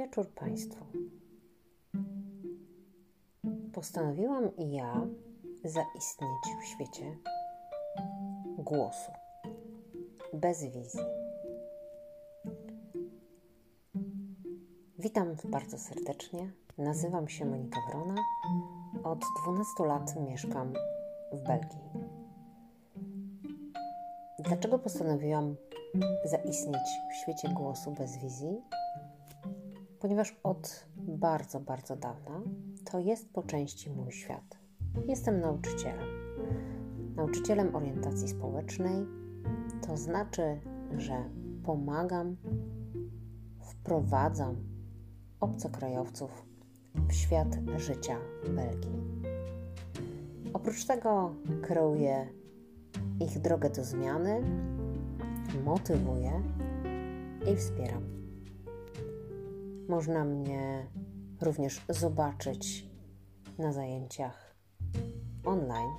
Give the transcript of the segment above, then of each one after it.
wieczór Państwu. Postanowiłam i ja zaistnieć w świecie głosu, bez wizji. Witam bardzo serdecznie. Nazywam się Monika Wrona. Od 12 lat mieszkam w Belgii. Dlaczego postanowiłam zaistnieć w świecie głosu bez wizji? Ponieważ od bardzo, bardzo dawna to jest po części mój świat. Jestem nauczycielem. Nauczycielem orientacji społecznej to znaczy, że pomagam, wprowadzam obcokrajowców w świat życia Belgii. Oprócz tego kreuję ich drogę do zmiany, motywuję i wspieram. Można mnie również zobaczyć na zajęciach online,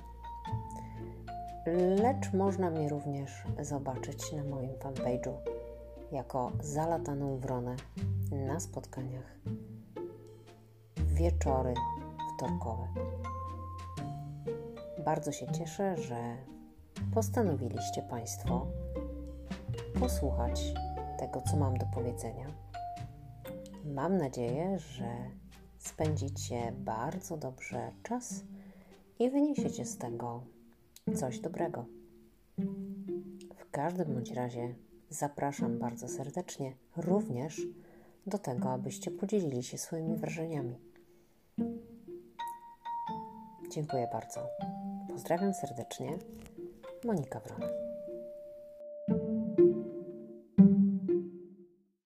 lecz można mnie również zobaczyć na moim fanpage'u jako zalataną wronę na spotkaniach wieczory wtorkowe. Bardzo się cieszę, że postanowiliście Państwo posłuchać tego, co mam do powiedzenia. Mam nadzieję, że spędzicie bardzo dobrze czas i wyniesiecie z tego coś dobrego. W każdym bądź razie zapraszam bardzo serdecznie również do tego, abyście podzielili się swoimi wrażeniami. Dziękuję bardzo. Pozdrawiam serdecznie. Monika Wrona.